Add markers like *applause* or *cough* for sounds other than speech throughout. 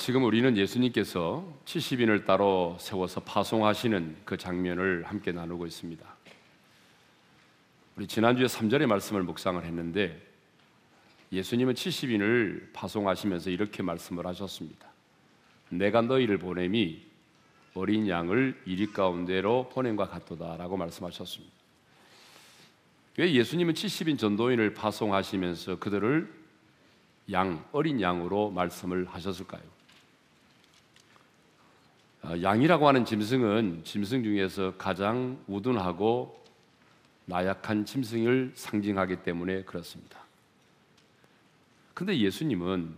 지금 우리는 예수님께서 70인을 따로 세워서 파송하시는 그 장면을 함께 나누고 있습니다. 우리 지난주에 3절의 말씀을 묵상을 했는데 예수님은 70인을 파송하시면서 이렇게 말씀을 하셨습니다. 내가 너희를 보냄이 어린 양을 이리 가운데로 보냄과 같도다라고 말씀하셨습니다. 왜 예수님은 70인 전도인을 파송하시면서 그들을 양, 어린 양으로 말씀을 하셨을까요? 아, 양이라고 하는 짐승은 짐승 중에서 가장 우둔하고 나약한 짐승을 상징하기 때문에 그렇습니다. 근데 예수님은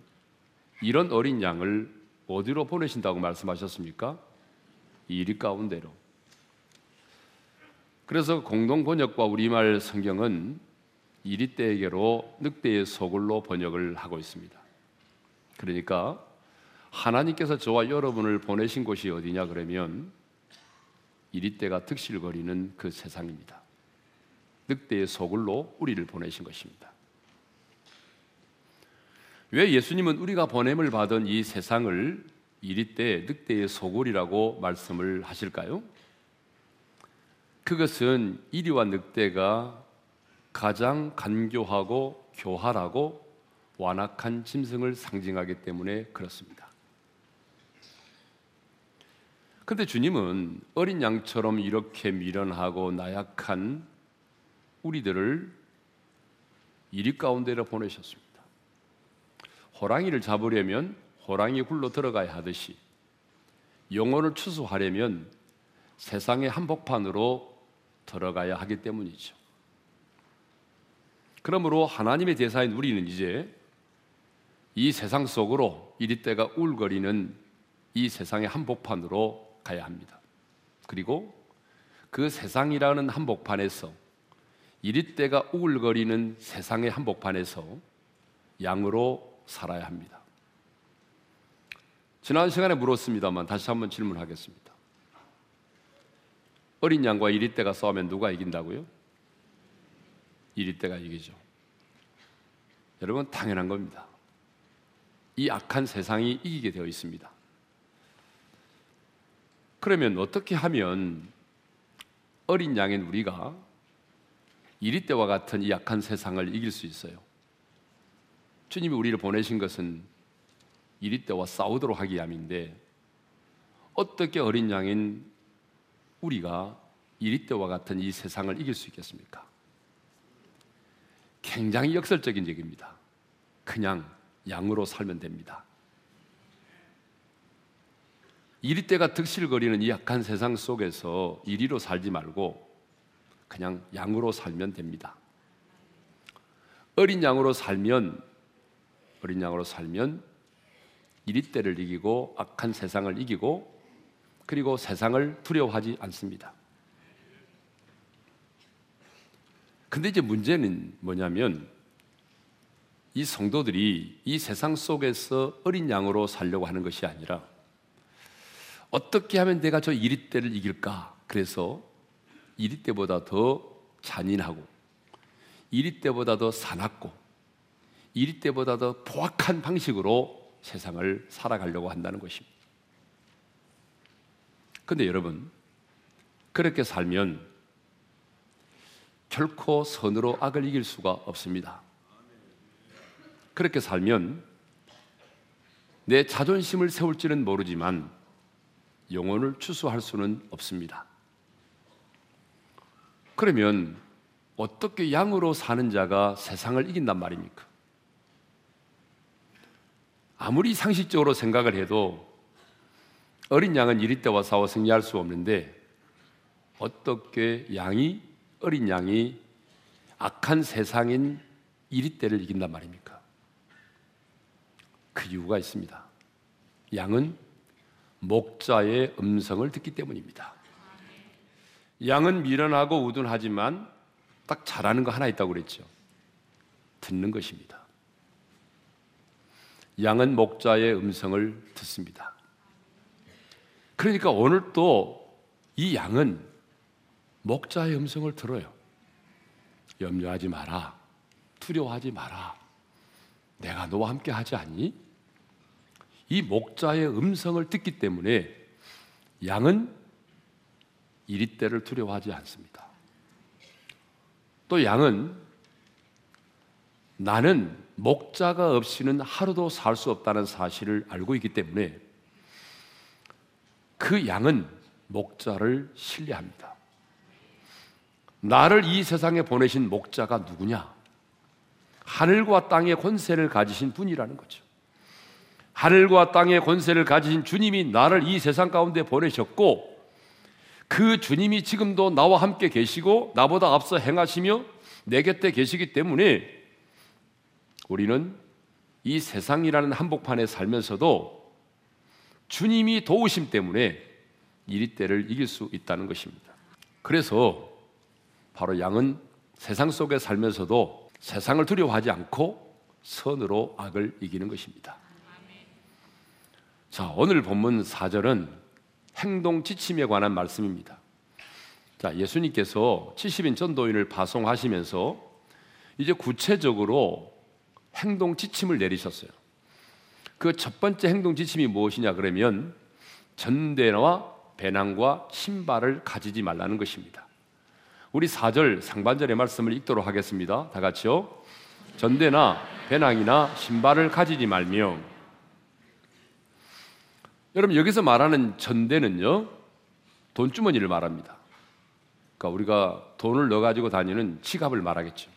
이런 어린 양을 어디로 보내신다고 말씀하셨습니까? 이리 가운데로. 그래서 공동 번역과 우리말 성경은 이리 떼에게로 늑대의 소굴로 번역을 하고 있습니다. 그러니까 하나님께서 저와 여러분을 보내신 곳이 어디냐 그러면 이리떼가 득실거리는 그 세상입니다. 늑대의 소굴로 우리를 보내신 것입니다. 왜 예수님은 우리가 보냄을 받은 이 세상을 이리떼 늑대의 소굴이라고 말씀을 하실까요? 그것은 이리와 늑대가 가장 간교하고 교활하고 완악한 짐승을 상징하기 때문에 그렇습니다. 근데 주님은 어린 양처럼 이렇게 미련하고 나약한 우리들을 이리 가운데로 보내셨습니다. 호랑이를 잡으려면 호랑이 굴로 들어가야 하듯이 영혼을 추수하려면 세상의 한복판으로 들어가야 하기 때문이죠. 그러므로 하나님의 대사인 우리는 이제 이 세상 속으로 이리 때가 울거리는 이 세상의 한복판으로 가야 합니다. 그리고 그 세상이라는 한복판에서 이리때가 우글거리는 세상의 한복판에서 양으로 살아야 합니다. 지난 시간에 물었습니다만 다시 한번 질문하겠습니다. 어린 양과 이리때가 싸우면 누가 이긴다고요? 이리 때가 이기죠. 여러분 당연한 겁니다. 이 악한 세상이 이기게 되어 있습니다. 그러면 어떻게 하면 어린 양인 우리가 이리 때와 같은 이 악한 세상을 이길 수 있어요? 주님이 우리를 보내신 것은 이리 때와 싸우도록 하기 위함인데 어떻게 어린 양인 우리가 이리 때와 같은 이 세상을 이길 수 있겠습니까? 굉장히 역설적인 얘기입니다. 그냥 양으로 살면 됩니다. 이리 때가 득실거리는 이 약한 세상 속에서 이리로 살지 말고 그냥 양으로 살면 됩니다. 어린 양으로 살면 어린 양으로 살면 이리 때를 이기고 악한 세상을 이기고 그리고 세상을 두려워하지 않습니다. 근데 이제 문제는 뭐냐면 이 성도들이 이 세상 속에서 어린 양으로 살려고 하는 것이 아니라 어떻게 하면 내가 저 이리 때를 이길까? 그래서 이리 때보다 더 잔인하고 이리 때보다 더 사납고 이리 때보다 더 포악한 방식으로 세상을 살아가려고 한다는 것입니다. 근데 여러분, 그렇게 살면 결코 선으로 악을 이길 수가 없습니다. 그렇게 살면 내 자존심을 세울지는 모르지만 영혼을 추수할 수는 없습니다. 그러면 어떻게 양으로 사는 자가 세상을 이긴단 말입니까? 아무리 상식적으로 생각을 해도 어린 양은 이리 때와 싸워 승리할 수 없는데 어떻게 양이 어린 양이 악한 세상인 이리 때를 이긴단 말입니까? 그 이유가 있습니다. 양은 목자의 음성을 듣기 때문입니다. 양은 미련하고 우둔하지만 딱 잘하는 거 하나 있다고 그랬죠. 듣는 것입니다. 양은 목자의 음성을 듣습니다. 그러니까 오늘 또 이 양은 목자의 음성을 들어요. 염려하지 마라. 두려워하지 마라. 내가 너와 함께 하지 않니? 이 목자의 음성을 듣기 때문에 양은 이리때를 두려워하지 않습니다. 또 양은 나는 목자가 없이는 하루도 살 수 없다는 사실을 알고 있기 때문에 그 양은 목자를 신뢰합니다. 나를 이 세상에 보내신 목자가 누구냐? 하늘과 땅의 권세를 가지신 분이라는 거죠. 하늘과 땅의 권세를 가지신 주님이 나를 이 세상 가운데 보내셨고 그 주님이 지금도 나와 함께 계시고 나보다 앞서 행하시며 내 곁에 계시기 때문에 우리는 이 세상이라는 한복판에 살면서도 주님이 도우심 때문에 이리 때를 이길 수 있다는 것입니다. 그래서 바로 양은 세상 속에 살면서도 세상을 두려워하지 않고 선으로 악을 이기는 것입니다. 자, 오늘 본문 4절은 행동 지침에 관한 말씀입니다. 자, 예수님께서 70인 전도인을 파송하시면서 이제 구체적으로 행동 지침을 내리셨어요. 그 첫 번째 행동 지침이 무엇이냐 그러면 전대와 배낭과 신발을 가지지 말라는 것입니다. 우리 4절 상반절의 말씀을 읽도록 하겠습니다. 다 같이요. 전대나 배낭이나 신발을 가지지 말며 여러분 여기서 말하는 전대는요 돈 주머니를 말합니다. 그러니까 우리가 돈을 넣어 가지고 다니는 지갑을 말하겠죠.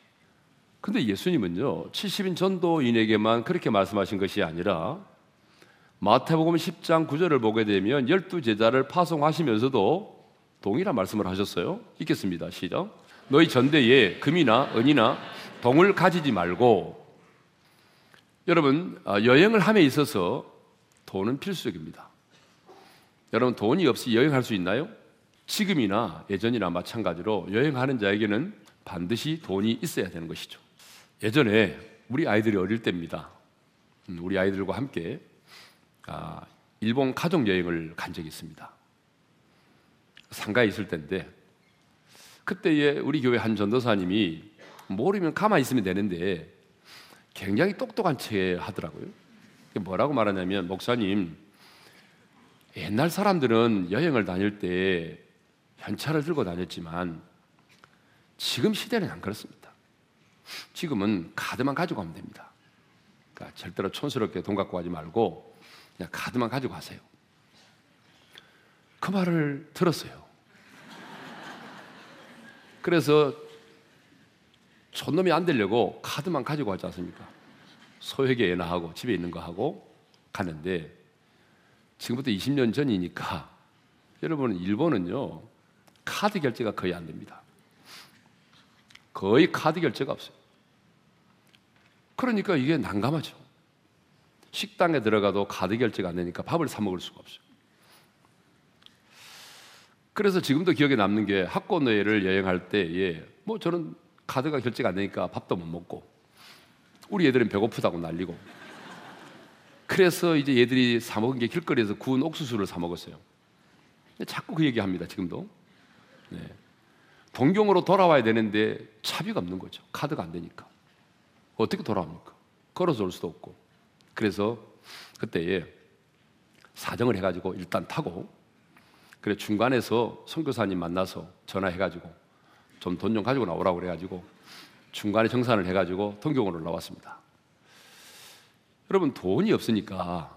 근데 예수님은요 70인 전도인에게만 그렇게 말씀하신 것이 아니라 마태복음 10장 9절을 보게 되면 열두 제자를 파송하시면서도 동일한 말씀을 하셨어요. 읽겠습니다. 시작. 너희 전대에 금이나 은이나 동을 가지지 말고 여러분 아, 여행을 함에 있어서 돈은 필수적입니다. 여러분 돈이 없이 여행할 수 있나요? 지금이나 예전이나 마찬가지로 여행하는 자에게는 반드시 돈이 있어야 되는 것이죠. 예전에 우리 아이들이 어릴 때입니다. 음, 우리 아이들과 함께 아, 일본 가족 여행을 간 적이 있습니다. 상가에 있을 때인데 그때에 우리 교회 한 전도사님이 모르면 가만히 있으면 되는데 굉장히 똑똑한 체 하더라고요. 뭐라고 말하냐면 목사님 옛날 사람들은 여행을 다닐 때 현찰을 들고 다녔지만 지금 시대는 안 그렇습니다. 지금은 카드만 가지고 가면 됩니다. 그러니까 절대로 촌스럽게 돈 갖고 가지 말고 그냥 카드만 가지고 가세요. 그 말을 들었어요. 그래서 촌놈이 안 되려고 카드만 가지고 가지 않습니까? 예나 하고 집에 있는 거 하고 가는데 지금부터 20년 전이니까 *laughs* 여러분 일본은요 카드 결제가 거의 안 됩니다. 거의 카드 결제가 없어요. 그러니까 이게 난감하죠. 식당에 들어가도 카드 결제가 안 되니까 밥을 사 먹을 수가 없어요. 그래서 지금도 기억에 남는 게 학고노예를 여행할 때에 뭐 저는 카드가 결제가 안 되니까 밥도 못 먹고 우리 애들은 배고프다고 난리고 그래서 이제 얘들이 사 먹은 게 길거리에서 구운 옥수수를 사 먹었어요. 자꾸 그 얘기합니다. 지금도. 네. 동경으로 돌아와야 되는데 차비가 없는 거죠. 카드가 안 되니까. 어떻게 돌아옵니까? 걸어서 올 수도 없고. 그래서 그때에 사정을 해가지고 일단 타고 그래 중간에서 선교사님 만나서 전화해가지고 좀 돈 좀 가지고 나오라고 그래가지고 중간에 정산을 해가지고 동경으로 나왔습니다. 여러분 돈이 없으니까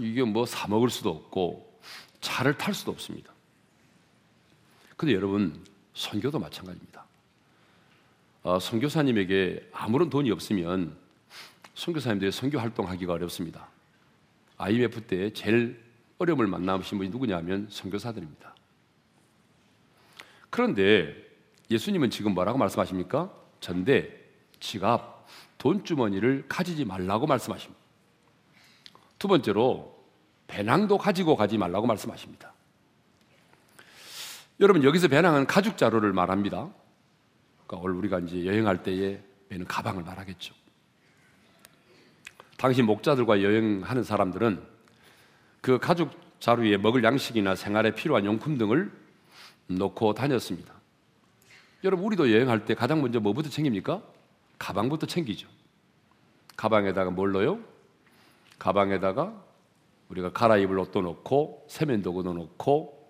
이게 뭐 사 먹을 수도 없고 차를 탈 수도 없습니다. 근데 여러분 선교도 마찬가지입니다. 어, 선교사님에게 아무런 돈이 없으면 선교사님들이 선교 활동하기가 어렵습니다. IMF 때 제일 어려움을 만나신 분이 누구냐면 선교사들입니다. 그런데 예수님은 지금 뭐라고 말씀하십니까? 전대, 지갑, 돈주머니를 가지지 말라고 말씀하십니다. 두 번째로 배낭도 가지고 가지 말라고 말씀하십니다. 여러분 여기서 배낭은 가죽 자루를 말합니다. 그러니까 우리가 이제 여행할 때에 매는 가방을 말하겠죠. 당시 목자들과 여행하는 사람들은 그 가죽 자루에 먹을 양식이나 생활에 필요한 용품 등을 놓고 다녔습니다. 여러분 우리도 여행할 때 가장 먼저 뭐부터 챙깁니까? 가방부터 챙기죠. 가방에다가 뭘 넣어요? 가방에다가 우리가 갈아입을 옷도 넣고 세면도구도 넣고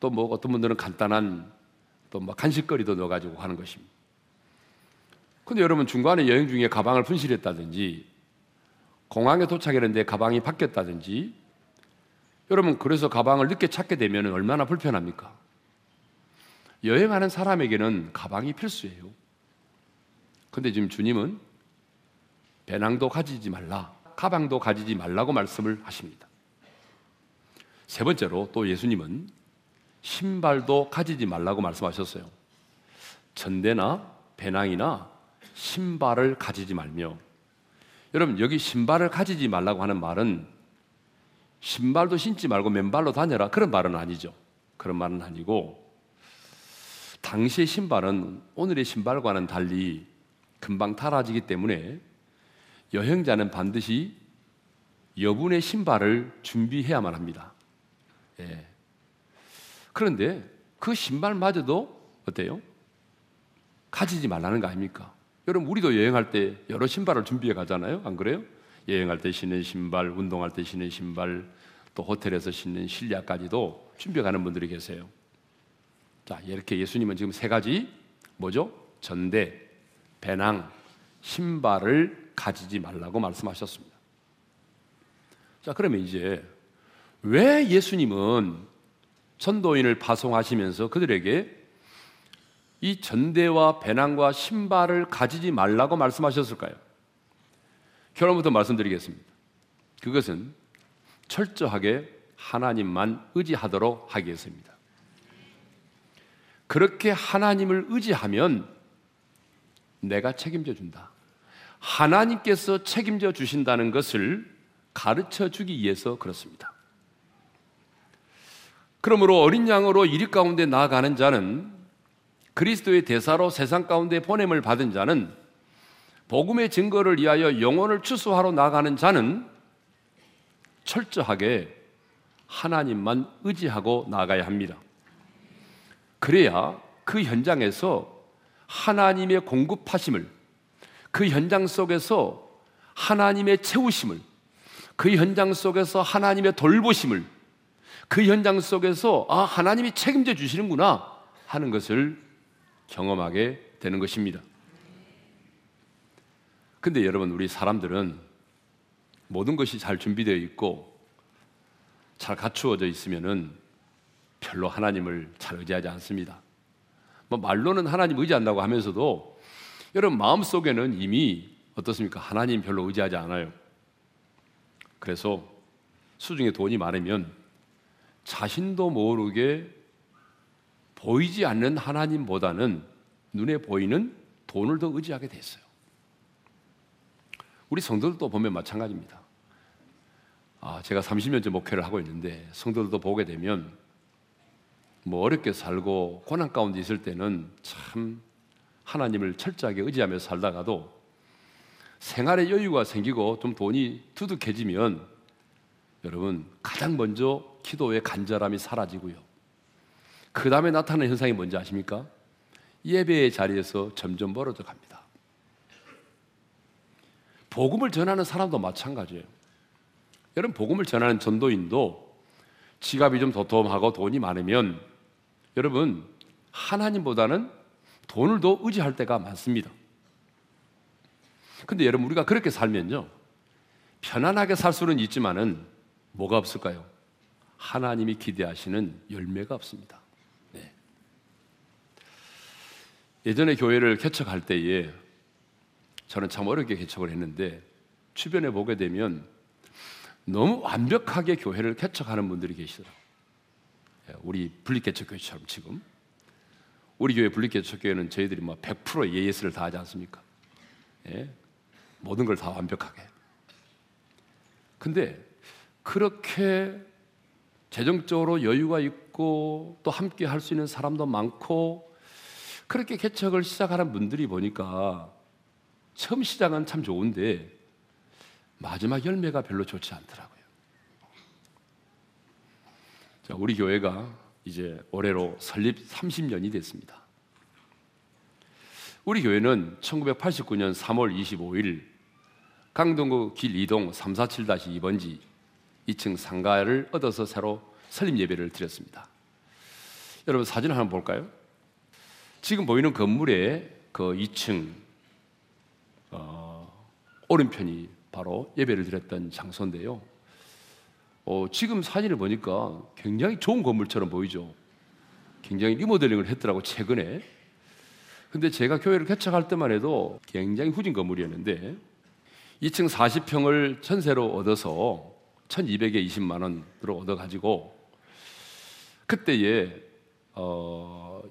또 뭐 어떤 분들은 간단한 또뭐 간식거리도 넣어가지고 하는 것입니다. 근데 여러분 중간에 여행 중에 가방을 분실했다든지 공항에 도착했는데 가방이 바뀌었다든지 여러분 그래서 가방을 늦게 찾게 되면 얼마나 불편합니까? 여행하는 사람에게는 가방이 필수예요. 근데 지금 주님은 배낭도 가지지 말라, 가방도 가지지 말라고 말씀을 하십니다. 세 번째로 또 예수님은 신발도 가지지 말라고 말씀하셨어요. 전대나 배낭이나 신발을 가지지 말며 여러분 여기 신발을 가지지 말라고 하는 말은 신발도 신지 말고 맨발로 다녀라 그런 말은 아니죠. 그런 말은 아니고 당시의 신발은 오늘의 신발과는 달리 금방 타라지기 때문에 여행자는 반드시 여분의 신발을 준비해야만 합니다. 예. 그런데 그 신발마저도 어때요? 가지지 말라는 거 아닙니까? 여러분 우리도 여행할 때 여러 신발을 준비해 가잖아요. 안 그래요? 여행할 때 신는 신발, 운동할 때 신는 신발, 또 호텔에서 신는 실내까지도 준비해 가는 분들이 계세요. 자, 이렇게 예수님은 지금 세 가지 뭐죠? 전대, 배낭, 신발을 가지지 말라고 말씀하셨습니다. 자, 그러면 이제 왜 예수님은 전도인을 파송하시면서 그들에게 이 전대와 배낭과 신발을 가지지 말라고 말씀하셨을까요? 결론부터 말씀드리겠습니다. 그것은 철저하게 하나님만 의지하도록 하기 위해서입니다. 그렇게 하나님을 의지하면 내가 책임져 준다. 하나님께서 책임져 주신다는 것을 가르쳐 주기 위해서 그렇습니다. 그러므로 어린 양으로 이리 가운데 나아가는 자는 그리스도의 대사로 세상 가운데 보냄을 받은 자는 복음의 증거를 위하여 영혼을 추수하러 나가는 자는 철저하게 하나님만 의지하고 나가야 합니다. 그래야 그 현장에서 하나님의 공급하심을 그 현장 속에서 하나님의 채우심을 그 현장 속에서 하나님의 돌보심을 그 현장 속에서 아 하나님이 책임져 주시는구나 하는 것을 경험하게 되는 것입니다. 근데 여러분 우리 사람들은 모든 것이 잘 준비되어 있고 잘 갖추어져 있으면은 별로 하나님을 잘 의지하지 않습니다. 뭐 말로는 하나님 의지한다고 하면서도 여러분 마음 속에는 이미 어떻습니까? 하나님 별로 의지하지 않아요. 그래서 수중에 돈이 많으면 자신도 모르게 보이지 않는 하나님보다는 눈에 보이는 돈을 더 의지하게 됐어요. 우리 성도들도 보면 마찬가지입니다. 아, 제가 30년째 목회를 하고 있는데 성도들도 보게 되면 뭐 어렵게 살고 고난 가운데 있을 때는 참 하나님을 철저하게 의지하며 살다가도 생활에 여유가 생기고 좀 돈이 두둑해지면 여러분 가장 먼저 기도의 간절함이 사라지고요. 그 다음에 나타나는 현상이 뭔지 아십니까? 예배의 자리에서 점점 멀어져 갑니다. 복음을 전하는 사람도 마찬가지예요. 여러분 복음을 전하는 전도인도 지갑이 좀 도톰하고 돈이 많으면 여러분 하나님보다는 돈을 더 의지할 때가 많습니다. 근데 여러분 우리가 그렇게 살면요. 편안하게 살 수는 있지만은 뭐가 없을까요? 하나님이 기대하시는 열매가 없습니다. 네. 예전에 교회를 개척할 때에 저는 참 어렵게 개척을 했는데 주변에 보게 되면 너무 완벽하게 교회를 개척하는 분들이 계시더라고요. 예, 우리 분립개척교회처럼 지금 우리 교회 분립개척교회는 저희들이 뭐 100% 예예스를 다 하지 않습니까? 예? 모든 걸 다 완벽하게. 근데 그렇게 재정적으로 여유가 있고 또 함께 할 수 있는 사람도 많고 그렇게 개척을 시작하는 분들이 보니까 처음 시작은 참 좋은데 마지막 열매가 별로 좋지 않더라고요. 자, 우리 교회가 이제 올해로 설립 30년이 됐습니다. 우리 교회는 1989년 3월 25일 강동구 길 2동 347-2번지 2층 상가를 얻어서 새로 설립 예배를 드렸습니다. 여러분 사진 한번 볼까요? 지금 보이는 건물의 그 2층 어, 오른편이 바로 예배를 드렸던 장소인데요. 어, 지금 사진을 보니까 굉장히 좋은 건물처럼 보이죠. 굉장히 리모델링을 했더라고 최근에. 근데 제가 교회를 개척할 때만 해도 굉장히 후진 건물이었는데 2층 40평을 전세로 얻어서 1,200에 20만 원으로 얻어 가지고 그때에 어,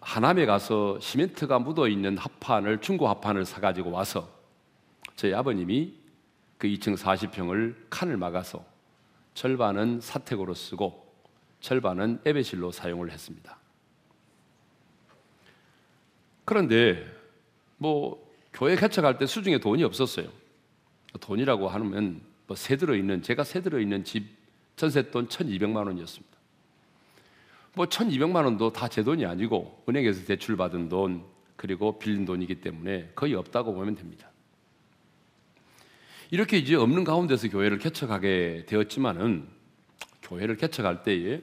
하남에 가서 시멘트가 묻어 있는 합판을 중고 합판을 사 가지고 와서 저희 아버님이 그 2층 40평을 칸을 막아서 절반은 사택으로 쓰고 절반은 예배실로 사용을 했습니다. 그런데 뭐 교회 개척할 때 수중에 돈이 없었어요. 돈이라고 하면 뭐 세 들어 있는 제가 세 들어 있는 집 전세 돈 1,200만 원이었습니다. 뭐 1,200만 원도 다 제 돈이 아니고 은행에서 대출 받은 돈 그리고 빌린 돈이기 때문에 거의 없다고 보면 됩니다. 이렇게 이제 없는 가운데서 교회를 개척하게 되었지만은 교회를 개척할 때에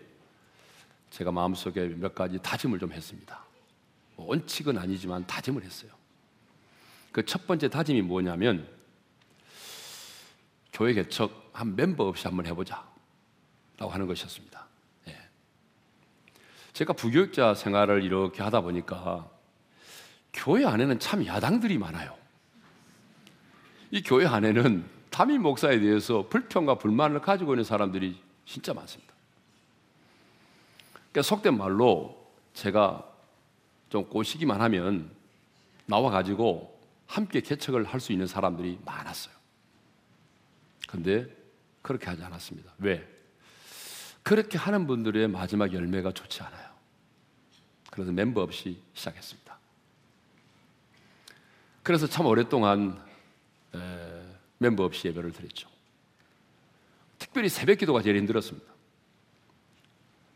제가 마음속에 몇 가지 다짐을 좀 했습니다. 뭐 원칙은 아니지만 다짐을 했어요. 그 첫 번째 다짐이 뭐냐면 교회 개척 한 멤버 없이 한번 해보자. 라고 하는 것이었습니다. 예. 제가 부교육자 생활을 이렇게 하다 보니까 교회 안에는 참 야당들이 많아요. 이 교회 안에는 담임 목사에 대해서 불평과 불만을 가지고 있는 사람들이 진짜 많습니다. 그러니까 속된 말로 제가 좀 꼬시기만 하면 나와 가지고 함께 개척을 할 수 있는 사람들이 많았어요. 근데 그렇게 하지 않았습니다. 왜? 그렇게 하는 분들의 마지막 열매가 좋지 않아요. 그래서 멤버 없이 시작했습니다. 그래서 참 오랫동안 에, 멤버 없이 예배를 드렸죠. 특별히 새벽 기도가 제일 힘들었습니다.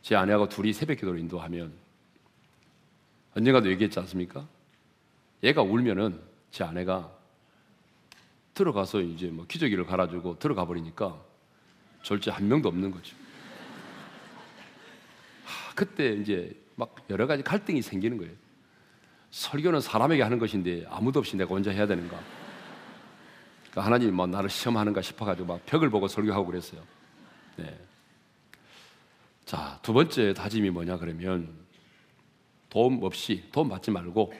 제 아내하고 둘이 새벽 기도를 인도하면 언젠가도 얘기했지 않습니까? 얘가 울면은 제 아내가 들어가서 이제 뭐 기저귀를 갈아주고 들어가 버리니까 절제 한 명도 없는 거죠. 하, 그때 이제 막 여러 가지 갈등이 생기는 거예요. 설교는 사람에게 하는 것인데 아무도 없이 내가 혼자 해야 되는가? 그러니까 하나님 뭐 나를 시험하는가 싶어가지고 막 벽을 보고 설교하고 그랬어요. 네. 자, 두 번째 다짐이 뭐냐 그러면 도움 없이 도움 받지 말고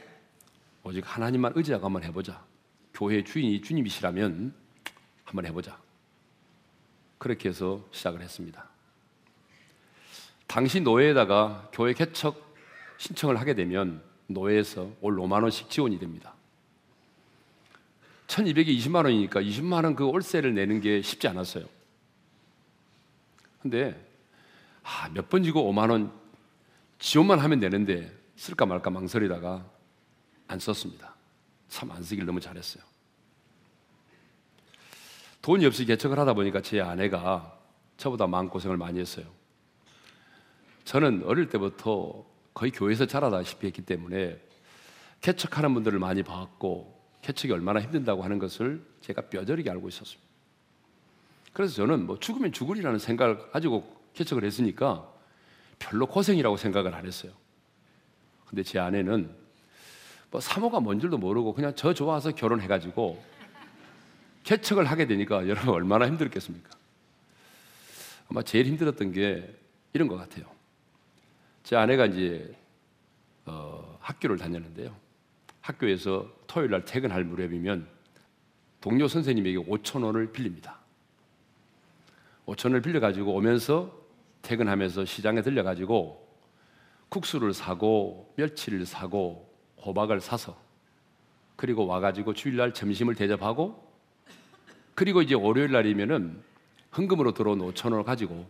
오직 하나님만 의지하고 한번 해보자. 교회 주인이 주님이시라면 한번 해보자. 그렇게 해서 시작을 했습니다. 당시 노예에다가 교회 개척 신청을 하게 되면 노예에서 올 5만 원씩 지원이 됩니다. 1200이 20만 원이니까 20만 원 그 월세를 내는 게 쉽지 않았어요. 근데 아, 몇 번 지고 5만 원 지원만 하면 되는데 쓸까 말까 망설이다가 안 썼습니다. 참 안 쓰길 너무 잘했어요. 돈이 없이 개척을 하다 보니까 제 아내가 저보다 마음고생을 많이 했어요. 저는 어릴 때부터 거의 교회에서 자라다시피 했기 때문에 개척하는 분들을 많이 봤고 개척이 얼마나 힘든다고 하는 것을 제가 뼈저리게 알고 있었습니다. 그래서 저는 뭐 죽으면 죽으리라는 생각을 가지고 개척을 했으니까 별로 고생이라고 생각을 안 했어요. 근데 제 아내는 뭐 사모가 뭔 줄도 모르고 그냥 저 좋아서 결혼해가지고 개척을 하게 되니까 *laughs* 여러분 얼마나 힘들었겠습니까? 아마 제일 힘들었던 게 이런 것 같아요. 제 아내가 이제 어, 학교를 다녔는데요. 학교에서 토요일 날 퇴근할 무렵이면 동료 선생님에게 5천 원을 빌립니다. 5천 원을 빌려 가지고 오면서 퇴근하면서 시장에 들려 가지고 국수를 사고 멸치를 사고 호박을 사서 그리고 와 가지고 주일날 점심을 대접하고 그리고 이제 월요일 날이면은 헌금으로 들어온 5천 원을 가지고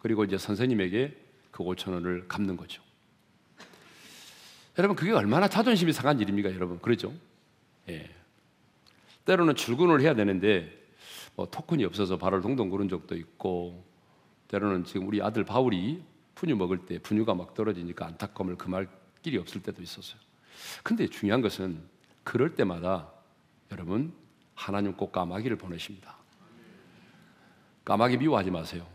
그리고 이제 선생님에게 그 5천 원을 갚는 거죠. 여러분 그게 얼마나 자존심이 상한 일입니까, 여러분? 그렇죠? 예. 때로는 출근을 해야 되는데 뭐 토큰이 없어서 발을 동동 구른 적도 있고 때로는 지금 우리 아들 바울이 푸뉴 먹을 때 푸뉴가 막 떨어지니까 안타까움을 금할 길이 없을 때도 있었어요. 근데 중요한 것은 그럴 때마다 여러분 하나님 꼭 까마귀를 보내십니다. 까마귀 미워하지 마세요.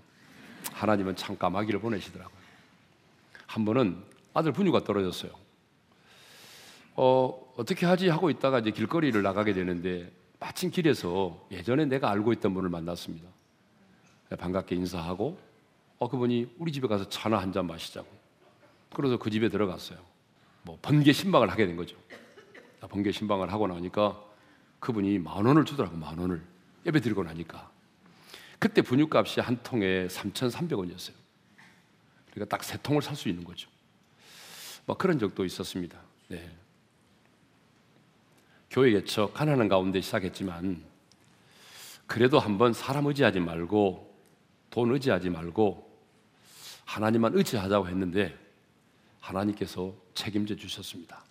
하나님은 참 까마귀를 보내시더라고요. 한 번은 아들 분유가 떨어졌어요. 어, 어떻게 하지 하고 있다가 이제 길거리를 나가게 되는데 마침 길에서 예전에 내가 알고 있던 분을 만났습니다. 반갑게 인사하고 어, 그분이 우리 집에 가서 차나 한 잔 마시자고. 그래서 그 집에 들어갔어요. 뭐 번개 신방을 하게 된 거죠. 번개 신방을 하고 나니까 그분이 만 원을 주더라고 만 원을 예배 드리고 나니까 그때 분유값이 한 통에 3,300원이었어요. 그러니까 딱 세 통을 살 수 있는 거죠. 뭐 그런 적도 있었습니다. 네. 교회 개척 가난한 가운데 시작했지만 그래도 한번 사람 의지하지 말고 돈 의지하지 말고 하나님만 의지하자고 했는데 하나님께서 책임져 주셨습니다.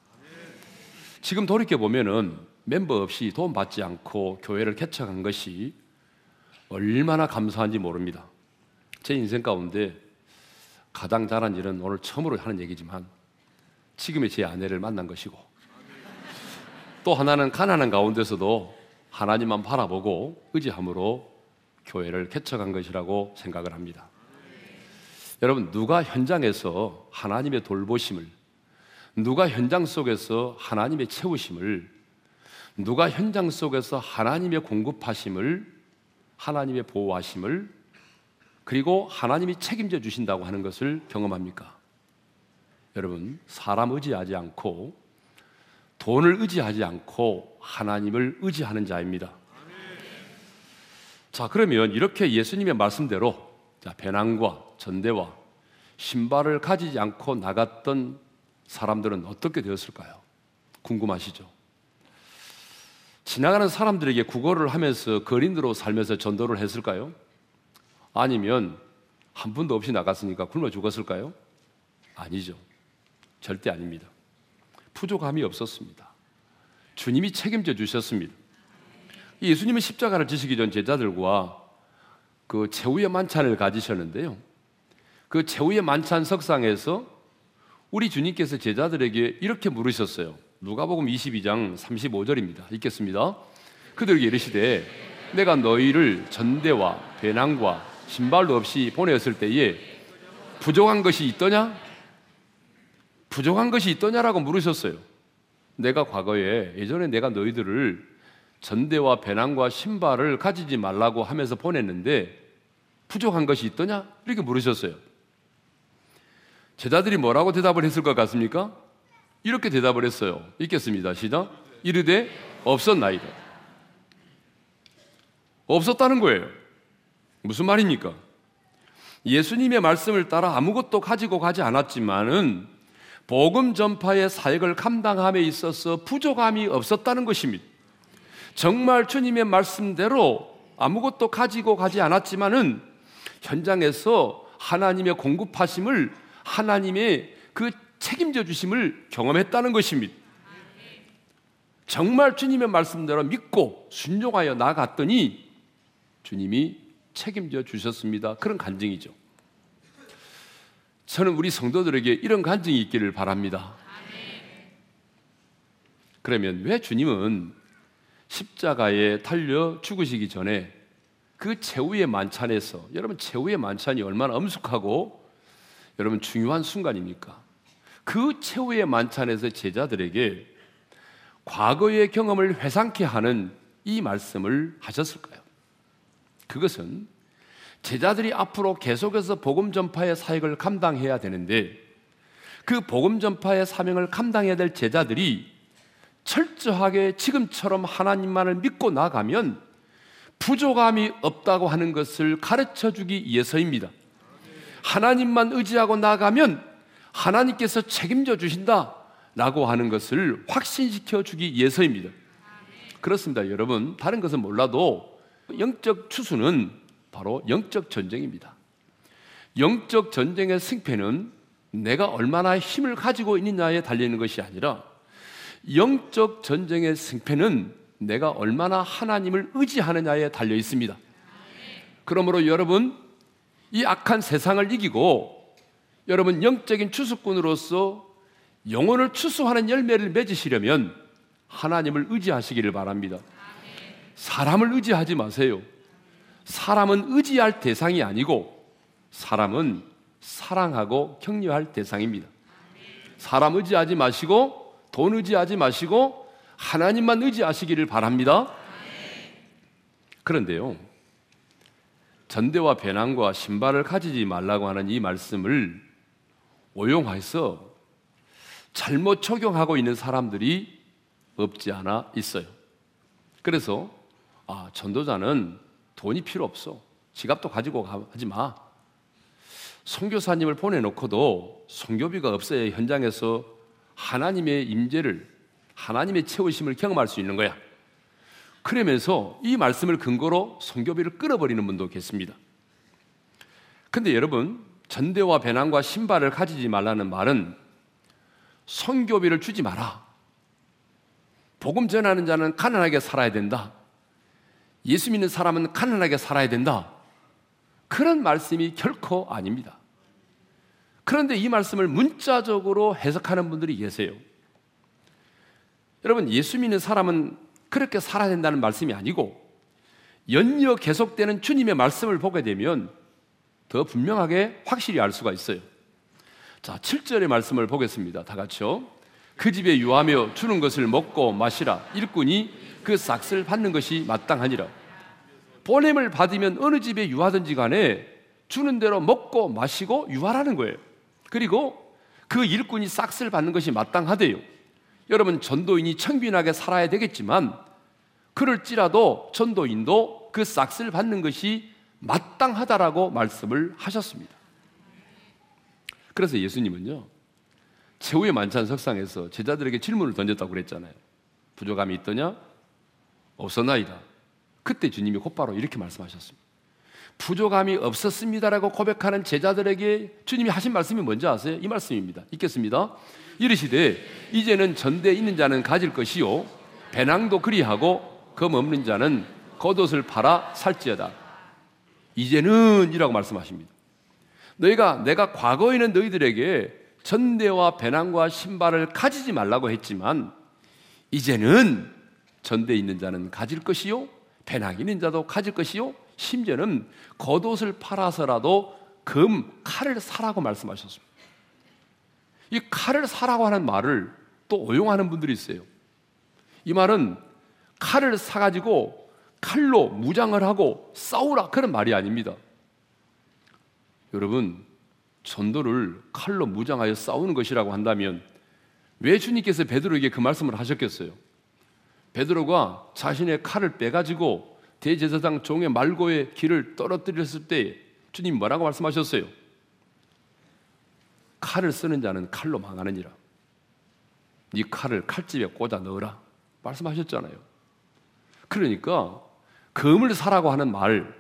지금 돌이켜 보면은 멤버 없이 돈 받지 않고 교회를 개척한 것이 얼마나 감사한지 모릅니다. 제 인생 가운데 가장 잘한 일은 오늘 처음으로 하는 얘기지만 지금의 제 아내를 만난 것이고 또 하나는 가난한 가운데서도 하나님만 바라보고 의지함으로 교회를 개척한 것이라고 생각을 합니다. 여러분, 누가 현장에서 하나님의 돌보심을, 누가 현장 속에서 하나님의 채우심을, 누가 현장 속에서 하나님의 공급하심을, 하나님의 보호하심을, 그리고 하나님이 책임져 주신다고 하는 것을 경험합니까? 여러분, 사람 의지하지 않고 돈을 의지하지 않고 하나님을 의지하는 자입니다. 자, 그러면 이렇게 예수님의 말씀대로 자, 배낭과 전대와 신발을 가지지 않고 나갔던 사람들은 어떻게 되었을까요? 궁금하시죠? 지나가는 사람들에게 국어를 하면서 거린으로 살면서 전도를 했을까요? 아니면 한 분도 없이 나갔으니까 굶어 죽었을까요? 아니죠. 절대 아닙니다. 부족함이 없었습니다. 주님이 책임져 주셨습니다. 예수님은 십자가를 지시기 전 제자들과 그 최후의 만찬을 가지셨는데요. 그 최후의 만찬 석상에서 우리 주님께서 제자들에게 이렇게 물으셨어요. 누가복음 22장 35절입니다. 읽겠습니다. 그들에게 이르시되 내가 너희를 전대와 배낭과 신발도 없이 보내었을 때에 부족한 것이 있더냐? 부족한 것이 있더냐라고 물으셨어요. 내가 과거에 예전에 내가 너희들을 전대와 배낭과 신발을 가지지 말라고 하면서 보냈는데 부족한 것이 있더냐? 이렇게 물으셨어요. 제자들이 뭐라고 대답을 했을 것 같습니까? 이렇게 대답을 했어요. 읽겠습니다. 시작. 이르되 없었나이다. 없었다는 거예요. 무슨 말입니까? 예수님의 말씀을 따라 아무것도 가지고 가지 않았지만은 복음 전파의 사역을 감당함에 있어서 부족함이 없었다는 것입니다. 정말 주님의 말씀대로 아무것도 가지고 가지 않았지만은 현장에서 하나님의 공급하심을 하나님의 그 책임져 주심을 경험했다는 것입니다. 정말 주님의 말씀대로 믿고 순종하여 나갔더니 주님이 책임져 주셨습니다. 그런 간증이죠. 저는 우리 성도들에게 이런 간증이 있기를 바랍니다. 그러면 왜 주님은 십자가에 달려 죽으시기 전에 그 최후의 만찬에서 여러분 최후의 만찬이 얼마나 엄숙하고 여러분 중요한 순간입니까? 그 최후의 만찬에서 제자들에게 과거의 경험을 회상케 하는 이 말씀을 하셨을까요? 그것은 제자들이 앞으로 계속해서 복음 전파의 사역을 감당해야 되는데 그 복음 전파의 사명을 감당해야 될 제자들이 철저하게 지금처럼 하나님만을 믿고 나가면 부족함이 없다고 하는 것을 가르쳐 주기 위해서입니다. 하나님만 의지하고 나가면 하나님께서 책임져 주신다 라고 하는 것을 확신시켜 주기 위해서입니다. 그렇습니다. 여러분, 다른 것은 몰라도 영적 추수는 바로 영적 전쟁입니다. 영적 전쟁의 승패는 내가 얼마나 힘을 가지고 있느냐에 달리는 것이 아니라 영적 전쟁의 승패는 내가 얼마나 하나님을 의지하느냐에 달려 있습니다. 그러므로 여러분, 이 악한 세상을 이기고 여러분 영적인 추수꾼으로서 영혼을 추수하는 열매를 맺으시려면 하나님을 의지하시기를 바랍니다. 사람을 의지하지 마세요. 사람은 의지할 대상이 아니고 사람은 사랑하고 격려할 대상입니다. 사람 의지하지 마시고 돈 의지하지 마시고 하나님만 의지하시기를 바랍니다. 그런데요. 전대와 배낭과 신발을 가지지 말라고 하는 이 말씀을 오용해서 잘못 적용하고 있는 사람들이 없지 않아 있어요. 그래서 아, 전도자는 돈이 필요 없어. 지갑도 가지고 가지 마. 선교사님을 보내놓고도 선교비가 없어야 현장에서 하나님의 임재를 하나님의 채우심을 경험할 수 있는 거야. 그러면서 이 말씀을 근거로 선교비를 끌어버리는 분도 계십니다. 근데 여러분, 전대와 배낭과 신발을 가지지 말라는 말은 선교비를 주지 마라. 복음 전하는 자는 가난하게 살아야 된다. 예수 믿는 사람은 가난하게 살아야 된다. 그런 말씀이 결코 아닙니다. 그런데 이 말씀을 문자적으로 해석하는 분들이 계세요. 여러분, 예수 믿는 사람은 그렇게 살아야 된다는 말씀이 아니고 연이어 계속되는 주님의 말씀을 보게 되면 더 분명하게 확실히 알 수가 있어요. 자, 7절의 말씀을 보겠습니다. 다 같이요. 그 집에 유하며 주는 것을 먹고 마시라. 일꾼이 그 삭슬 받는 것이 마땅하니라. 보냄을 받으면 어느 집에 유하든지 간에 주는 대로 먹고 마시고 유하라는 거예요. 그리고 그 일꾼이 싹쓸 받는 것이 마땅하대요. 여러분 전도인이 청빈하게 살아야 되겠지만 그럴지라도 전도인도 그 싹쓸 받는 것이 마땅하다라고 말씀을 하셨습니다. 그래서 예수님은요 최후의 만찬 석상에서 제자들에게 질문을 던졌다고 그랬잖아요. 부족함이 있더냐? 없었나이다. 그때 주님이 곧바로 이렇게 말씀하셨습니다. 부족함이 없었습니다라고 고백하는 제자들에게 주님이 하신 말씀이 뭔지 아세요? 이 말씀입니다. 읽겠습니다. 이르시되 이제는 전대 있는 자는 가질 것이요 배낭도 그리하고 검 없는 자는 겉옷을 팔아 살지어다. 이제는 이라고 말씀하십니다. 너희가 내가 과거에는 너희들에게 전대와 배낭과 신발을 가지지 말라고 했지만 이제는 전대 있는 자는 가질 것이요 배낭 있는 자도 가질 것이요 심지어는 겉옷을 팔아서라도 금 칼을 사라고 말씀하셨습니다. 이 칼을 사라고 하는 말을 또 오용하는 분들이 있어요. 이 말은 칼을 사가지고 칼로 무장을 하고 싸우라 그런 말이 아닙니다. 여러분, 전도를 칼로 무장하여 싸우는 것이라고 한다면 왜 주님께서 베드로에게 그 말씀을 하셨겠어요? 베드로가 자신의 칼을 빼가지고 대제사장 종의 말고의 길을 떨어뜨렸을 때 주님 뭐라고 말씀하셨어요? 칼을 쓰는 자는 칼로 망하느니라. 네 칼을 칼집에 꽂아 넣어라. 말씀하셨잖아요. 그러니까 금을 사라고 하는 말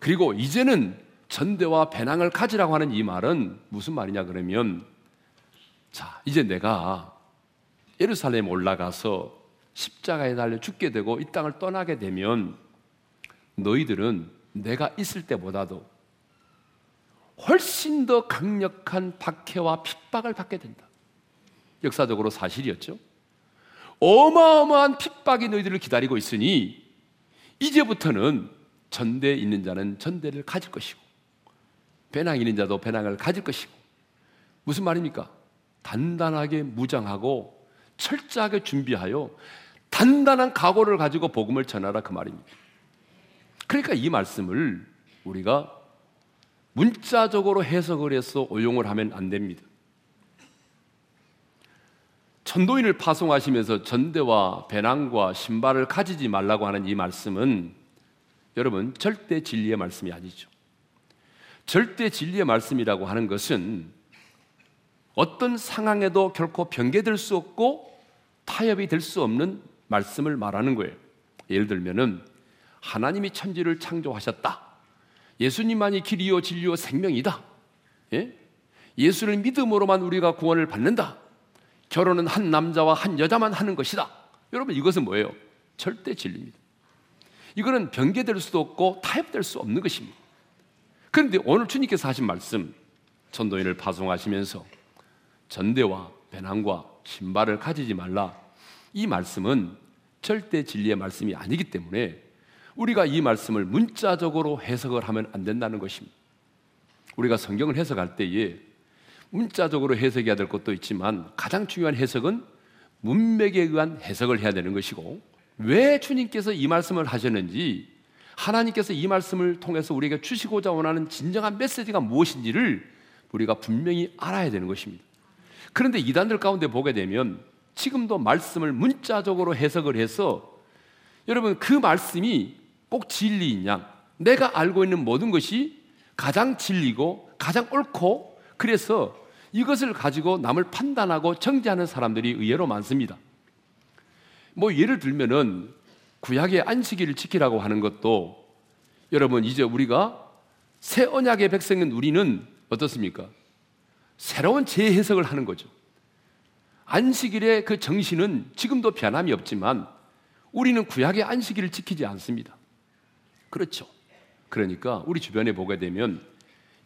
그리고 이제는 전대와 배낭을 가지라고 하는 이 말은 무슨 말이냐 그러면 자 이제 내가 예루살렘 올라가서 십자가에 달려 죽게 되고 이 땅을 떠나게 되면 너희들은 내가 있을 때보다도 훨씬 더 강력한 박해와 핍박을 받게 된다. 역사적으로 사실이었죠. 어마어마한 핍박이 너희들을 기다리고 있으니 이제부터는 전대에 있는 자는 전대를 가질 것이고 배낭 있는 자도 배낭을 가질 것이고 무슨 말입니까? 단단하게 무장하고 철저하게 준비하여 단단한 각오를 가지고 복음을 전하라 그 말입니다. 그러니까 이 말씀을 우리가 문자적으로 해석을 해서 오용을 하면 안 됩니다. 전도인을 파송하시면서 전대와 배낭과 신발을 가지지 말라고 하는 이 말씀은 여러분 절대 진리의 말씀이 아니죠. 절대 진리의 말씀이라고 하는 것은 어떤 상황에도 결코 변개될 수 없고 타협이 될 수 없는 말씀을 말하는 거예요. 예를 들면은 하나님이 천지를 창조하셨다. 예수님만이 길이요 진리요 생명이다. 예? 예수를 믿음으로만 우리가 구원을 받는다. 결혼은 한 남자와 한 여자만 하는 것이다. 여러분 이것은 뭐예요? 절대 진리입니다. 이거는 변개될 수도 없고 타협될 수 없는 것입니다. 그런데 오늘 주님께서 하신 말씀 전도인을 파송하시면서 전대와 배낭과 신발을 가지지 말라. 이 말씀은 절대 진리의 말씀이 아니기 때문에 우리가 이 말씀을 문자적으로 해석을 하면 안 된다는 것입니다. 우리가 성경을 해석할 때에 문자적으로 해석해야 될 것도 있지만 가장 중요한 해석은 문맥에 의한 해석을 해야 되는 것이고 왜 주님께서 이 말씀을 하셨는지 하나님께서 이 말씀을 통해서 우리에게 주시고자 원하는 진정한 메시지가 무엇인지를 우리가 분명히 알아야 되는 것입니다. 그런데 이단들 가운데 보게 되면 지금도 말씀을 문자적으로 해석을 해서 여러분 그 말씀이 꼭 진리인 양 내가 알고 있는 모든 것이 가장 진리고 가장 옳고 그래서 이것을 가지고 남을 판단하고 정죄하는 사람들이 의외로 많습니다. 뭐 예를 들면은 구약의 안식일을 지키라고 하는 것도 여러분 이제 우리가 새 언약의 백성인 우리는 어떻습니까? 새로운 재해석을 하는 거죠. 안식일의 그 정신은 지금도 변함이 없지만 우리는 구약의 안식일을 지키지 않습니다. 그렇죠. 그러니까 우리 주변에 보게 되면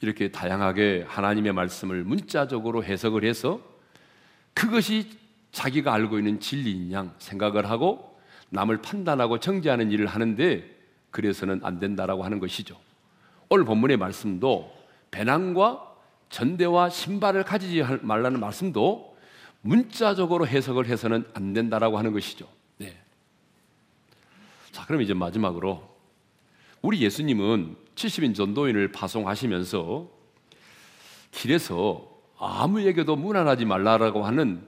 이렇게 다양하게 하나님의 말씀을 문자적으로 해석을 해서 그것이 자기가 알고 있는 진리인 양 생각을 하고 남을 판단하고 정죄하는 일을 하는데 그래서는 안 된다라고 하는 것이죠. 오늘 본문의 말씀도 배낭과 전대와 신발을 가지지 말라는 말씀도 문자적으로 해석을 해서는 안 된다라고 하는 것이죠. 네. 자, 그럼 이제 마지막으로 우리 예수님은 70인 전도인을 파송하시면서 길에서 아무에게도 무난하지 말라라고 하는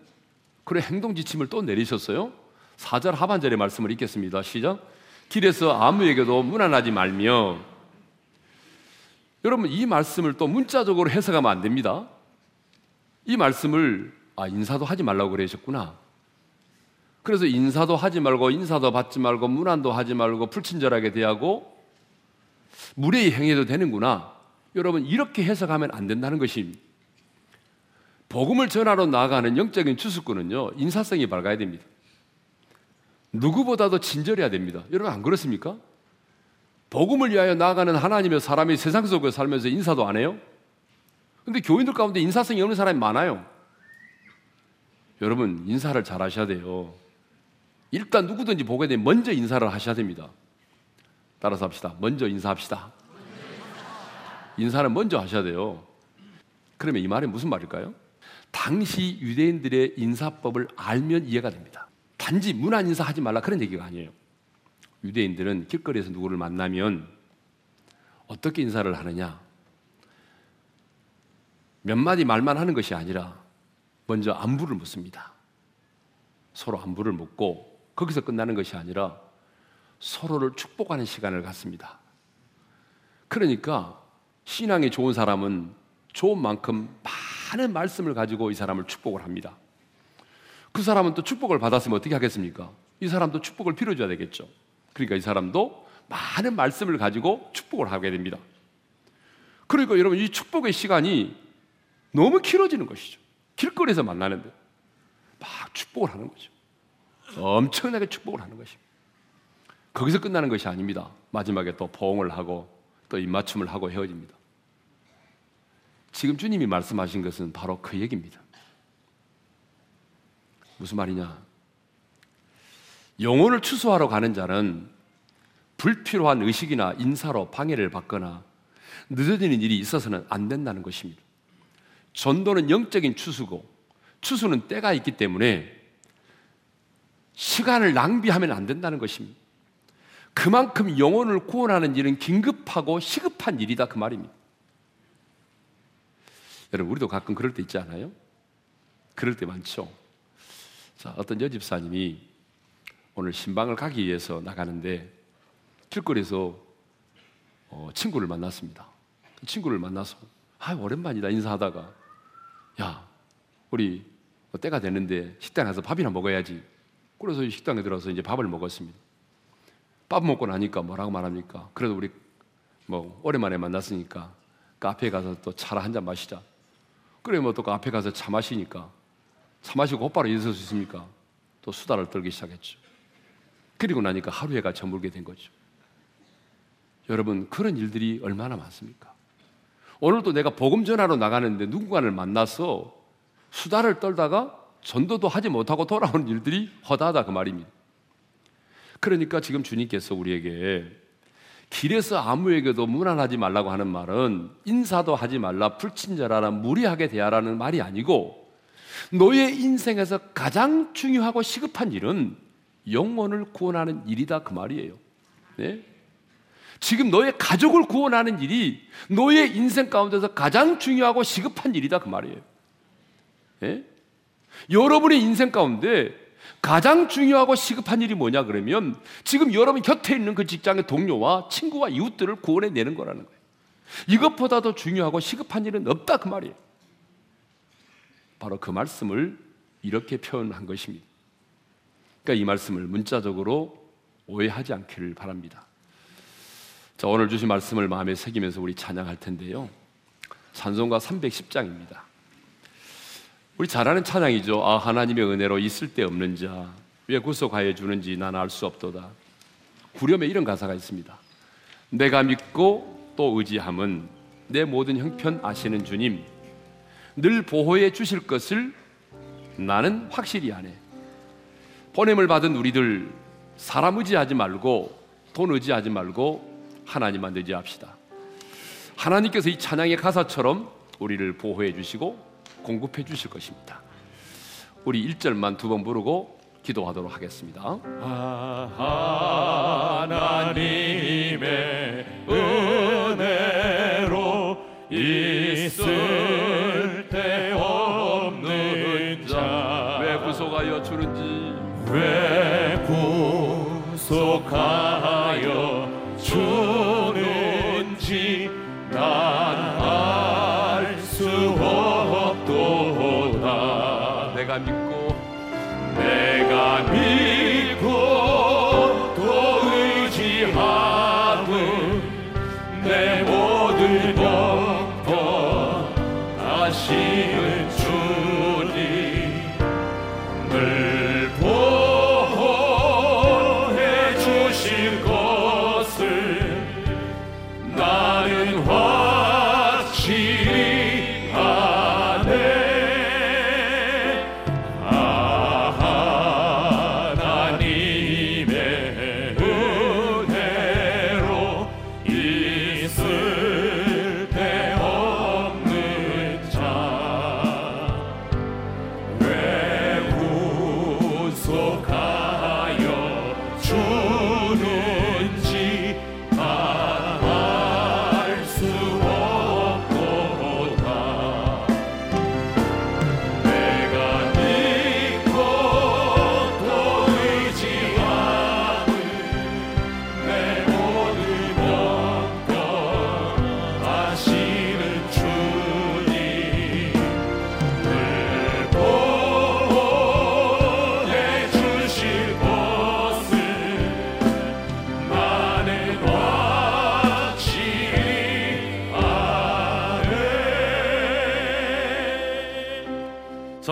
그런 행동 지침을 또 내리셨어요. 4절 하반절의 말씀을 읽겠습니다. 시작. 길에서 아무에게도 무난하지 말며 여러분 이 말씀을 또 문자적으로 해석하면 안 됩니다. 이 말씀을 아 인사도 하지 말라고 그러셨구나. 그래서 인사도 하지 말고 인사도 받지 말고 문안도 하지 말고 불친절하게 대하고 무례히 행해도 되는구나. 여러분 이렇게 해석하면 안 된다는 것입니다. 복음을 전하러 나아가는 영적인 추수꾼은요 인사성이 밝아야 됩니다. 누구보다도 친절해야 됩니다. 여러분 안 그렇습니까? 복음을 위하여 나아가는 하나님의 사람이 세상 속에 살면서 인사도 안 해요? 근데 교인들 가운데 인사성이 없는 사람이 많아요. 여러분 인사를 잘 하셔야 돼요. 일단 누구든지 보게 되면 먼저 인사를 하셔야 됩니다. 따라서 합시다. 먼저 인사합시다. 인사는 먼저 하셔야 돼요. 그러면 이 말이 무슨 말일까요? 당시 유대인들의 인사법을 알면 이해가 됩니다. 단지 문안 인사하지 말라 그런 얘기가 아니에요. 유대인들은 길거리에서 누구를 만나면 어떻게 인사를 하느냐? 몇 마디 말만 하는 것이 아니라 먼저 안부를 묻습니다. 서로 안부를 묻고 거기서 끝나는 것이 아니라 서로를 축복하는 시간을 갖습니다. 그러니까 신앙이 좋은 사람은 좋은 만큼 많은 말씀을 가지고 이 사람을 축복을 합니다. 그 사람은 또 축복을 받았으면 어떻게 하겠습니까? 이 사람도 축복을 빌어줘야 되겠죠. 그러니까 이 사람도 많은 말씀을 가지고 축복을 하게 됩니다. 그러니까 여러분 이 축복의 시간이 너무 길어지는 것이죠. 길거리에서 만나는데 막 축복을 하는 거죠. 엄청나게 축복을 하는 것입니다. 거기서 끝나는 것이 아닙니다. 마지막에 또 포옹을 하고 또 입맞춤을 하고 헤어집니다. 지금 주님이 말씀하신 것은 바로 그 얘기입니다. 무슨 말이냐? 영혼을 추수하러 가는 자는 불필요한 의식이나 인사로 방해를 받거나 늦어지는 일이 있어서는 안 된다는 것입니다. 전도는 영적인 추수고 추수는 때가 있기 때문에 시간을 낭비하면 안 된다는 것입니다. 그만큼 영혼을 구원하는 일은 긴급하고 시급한 일이다 그 말입니다. 여러분 우리도 가끔 그럴 때 있지 않아요? 그럴 때 많죠. 자, 어떤 여집사님이 오늘 신방을 가기 위해서 나가는데 길거리에서 어, 친구를 만났습니다. 그 친구를 만나서 아 오랜만이다 인사하다가 야 우리 뭐 때가 됐는데 식당에 가서 밥이나 먹어야지. 그래서 식당에 들어서 이제 밥을 먹었습니다. 밥 먹고 나니까 뭐라고 말합니까? 그래도 우리 뭐 오랜만에 만났으니까 카페에 가서 또 차를 한잔 마시자. 그래 뭐 또 카페 가서 차 마시니까 차 마시고 곧바로 있을 수 있습니까? 또 수다를 떨기 시작했죠. 그리고 나니까 하루해가 저물게 된 거죠. 여러분 그런 일들이 얼마나 많습니까? 오늘도 내가 복음 전하러 나가는데 누군가를 만나서 수다를 떨다가 전도도 하지 못하고 돌아오는 일들이 허다하다 그 말입니다. 그러니까 지금 주님께서 우리에게 길에서 아무에게도 무난하지 말라고 하는 말은 인사도 하지 말라, 불친절하라, 무리하게 대하라는 말이 아니고 너의 인생에서 가장 중요하고 시급한 일은 영혼을 구원하는 일이다 그 말이에요. 네? 지금 너의 가족을 구원하는 일이 너의 인생 가운데서 가장 중요하고 시급한 일이다 그 말이에요. 네? 여러분의 인생 가운데 가장 중요하고 시급한 일이 뭐냐 그러면 지금 여러분 곁에 있는 그 직장의 동료와 친구와 이웃들을 구원해 내는 거라는 거예요. 이것보다 더 중요하고 시급한 일은 없다 그 말이에요. 바로 그 말씀을 이렇게 표현한 것입니다. 그러니까 이 말씀을 문자적으로 오해하지 않기를 바랍니다. 자, 오늘 주신 말씀을 마음에 새기면서 우리 찬양할 텐데요. 찬송가 310장입니다. 우리 잘 아는 찬양이죠. 아, 하나님의 은혜로 있을 데 없는 자, 왜 구속하여 주는지 난 알 수 없도다. 구렴에 이런 가사가 있습니다. 내가 믿고 또 의지함은 내 모든 형편 아시는 주님, 늘 보호해 주실 것을 나는 확실히 아네. 보냄을 받은 우리들 사람 의지하지 말고 돈 의지하지 말고 하나님만 의지합시다. 하나님께서 이 찬양의 가사처럼 우리를 보호해 주시고 공급해 주실 것입니다. 우리 1절만 두 번 부르고 기도하도록 하겠습니다. 하나님의 은혜로 있을 때 없는 자. 왜 구속하여 주는지 왜 구속하여 내가 믿고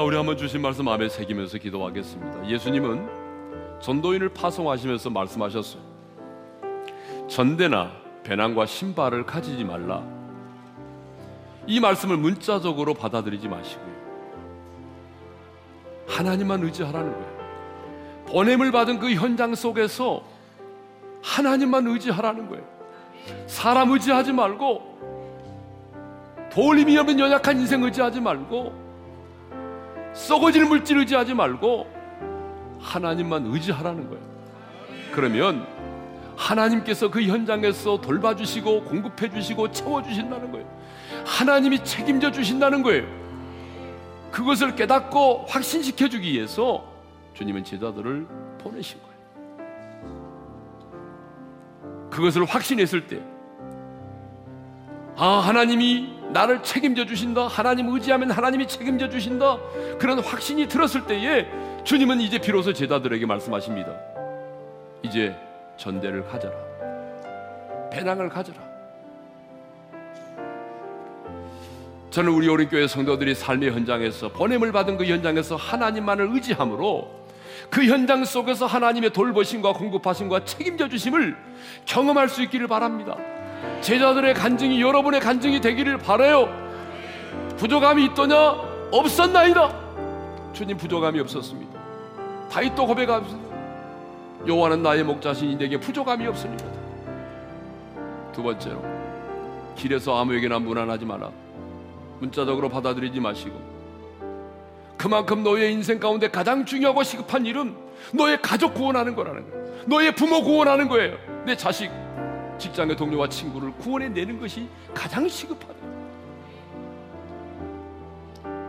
자, 우리 한번 주신 말씀 마음에 새기면서 기도하겠습니다. 예수님은 전도인을 파송하시면서 말씀하셨어요. 전대나 배낭과 신발을 가지지 말라. 이 말씀을 문자적으로 받아들이지 마시고요. 하나님만 의지하라는 거예요. 보냄을 받은 그 현장 속에서 하나님만 의지하라는 거예요. 사람 의지하지 말고 도울림이 없는 연약한 인생 의지하지 말고 썩어질 물질 의지하지 말고 하나님만 의지하라는 거예요. 그러면 하나님께서 그 현장에서 돌봐주시고 공급해주시고 채워주신다는 거예요. 하나님이 책임져 주신다는 거예요. 그것을 깨닫고 확신시켜주기 위해서 주님은 제자들을 보내신 거예요. 그것을 확신했을 때, 아, 하나님이 나를 책임져 주신다. 하나님 의지하면 하나님이 책임져 주신다. 그런 확신이 들었을 때에 주님은 이제 비로소 제자들에게 말씀하십니다. 이제 전대를 가져라. 배낭을 가져라. 저는 우리 오른교회 성도들이 삶의 현장에서 보냄을 받은 그 현장에서 하나님만을 의지함으로 그 현장 속에서 하나님의 돌보심과 공급하심과 책임져 주심을 경험할 수 있기를 바랍니다. 제자들의 간증이 여러분의 간증이 되기를 바라요. 부족함이 있더냐? 없었나이다. 주님 부족함이 없었습니다. 다윗도 고백합니다. 여호와는 나의 목자신이 내게 부족함이 없습니다. 두 번째로 길에서 아무에게나 무난하지 마라. 문자적으로 받아들이지 마시고 그만큼 너의 인생 가운데 가장 중요하고 시급한 일은 너의 가족 구원하는 거라는 거예요. 너의 부모 구원하는 거예요. 내 자식, 직장의 동료와 친구를 구원해내는 것이 가장 시급하다.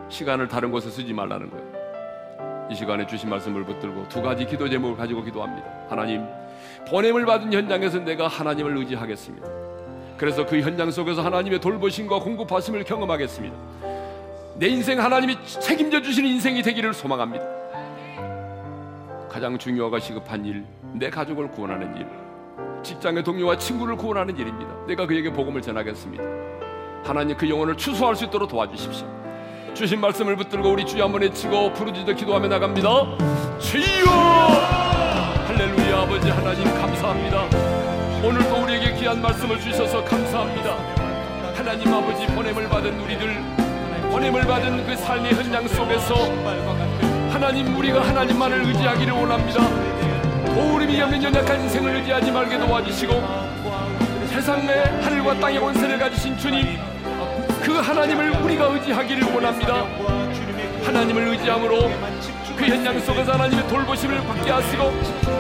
시간을 다른 곳에 쓰지 말라는 거예요. 이 시간에 주신 말씀을 붙들고 두 가지 기도 제목을 가지고 기도합니다. 하나님, 보냄을 받은 현장에서 내가 하나님을 의지하겠습니다. 그래서 그 현장 속에서 하나님의 돌보심과 공급하심을 경험하겠습니다. 내 인생 하나님이 책임져 주시는 인생이 되기를 소망합니다. 가장 중요하고 시급한 일, 내 가족을 구원하는 일, 직장의 동료와 친구를 구원하는 일입니다. 내가 그에게 복음을 전하겠습니다. 하나님 그 영혼을 추수할 수 있도록 도와주십시오. 주신 말씀을 붙들고 우리 주여 한번 외치고 부르짖어 기도하며 나갑니다. 주여! 할렐루야 아버지 하나님 감사합니다. 오늘도 우리에게 귀한 말씀을 주셔서 감사합니다. 하나님 아버지 보냄을 받은 우리들 보냄을 받은 그 삶의 현장 속에서 하나님 우리가 하나님만을 의지하기를 원합니다. 도우림이 없는 연약한 인생을 의지하지 말게 도와주시고 세상에 하늘과 땅의 원세를 가지신 주님 그 하나님을 우리가 의지하기를 원합니다. 하나님을 의지함으로 그 현장 속에서 하나님의 돌보심을 받게 하시고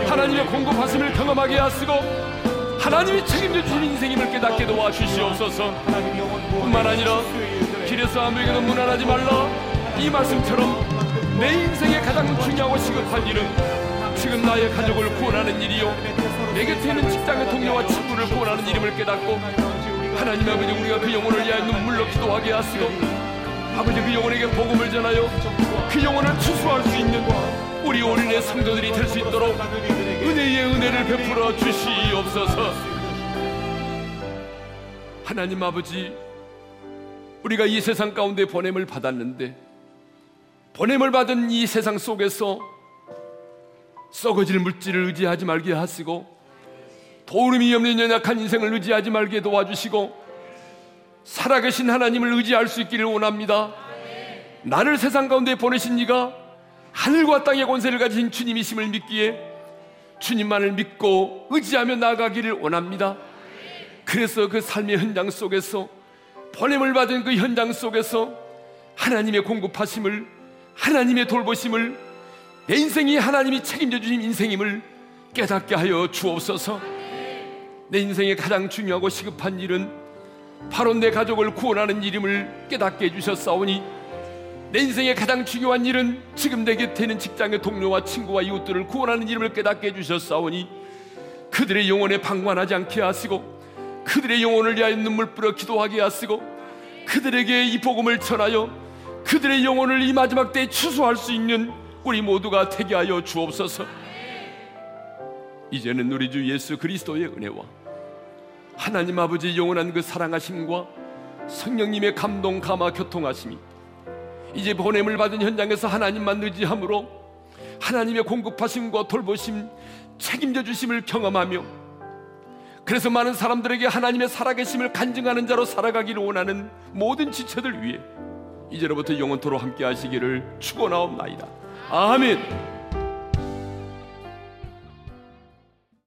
하나님의 공급하심을 경험하게 하시고 하나님이 책임져 주신 인생임을 깨닫게 도와주시옵소서 뿐만 아니라 길에서 아무에게도 무난하지 말라 이 말씀처럼 내 인생에 가장 중요하고 시급한 일은 지금 나의 가족을 구원하는 일이요. 내 곁에 있는 직장의 동료와 친구를 구원하는 일임을 깨닫고 하나님 아버지 우리가 그 영혼을 위하여 눈물로 기도하게 하시고 아버지 그 영혼에게 복음을 전하여 그 영혼을 추수할 수 있는 우리 올인의 성도들이 될 수 있도록 은혜의 은혜를 베풀어 주시옵소서. 하나님 아버지 우리가 이 세상 가운데 보냄을 받았는데 보냄을 받은 이 세상 속에서 썩어질 물질을 의지하지 말게 하시고 도움이 없는 연약한 인생을 의지하지 말게 도와주시고 살아계신 하나님을 의지할 수 있기를 원합니다. 나를 세상 가운데 보내신 이가 하늘과 땅의 권세를 가진 주님이심을 믿기에 주님만을 믿고 의지하며 나아가기를 원합니다. 그래서 그 삶의 현장 속에서 보냄을 받은 그 현장 속에서 하나님의 공급하심을 하나님의 돌보심을 내 인생이 하나님이 책임져 주신 인생임을 깨닫게 하여 주옵소서. 내 인생에 가장 중요하고 시급한 일은 바로 내 가족을 구원하는 일임을 깨닫게 해주셨사오니 내 인생에 가장 중요한 일은 지금 내 곁에 있는 직장의 동료와 친구와 이웃들을 구원하는 일임을 깨닫게 해주셨사오니 그들의 영혼에 방관하지 않게 하시고 그들의 영혼을 위하여 눈물 뿌려 기도하게 하시고 그들에게 이 복음을 전하여 그들의 영혼을 이 마지막 때에 추수할 수 있는 우리 모두가 되게 하여 주옵소서. 이제는 우리 주 예수 그리스도의 은혜와 하나님 아버지 영원한 그 사랑하심과 성령님의 감동 감화 교통하심이 이제 보냄을 받은 현장에서 하나님만 의지함으로 하나님의 공급하심과 돌보심 책임져 주심을 경험하며 그래서 많은 사람들에게 하나님의 살아계심을 간증하는 자로 살아가기를 원하는 모든 지체들 위해 이제로부터 영원토로 함께 하시기를 축원하옵나이다. 아멘.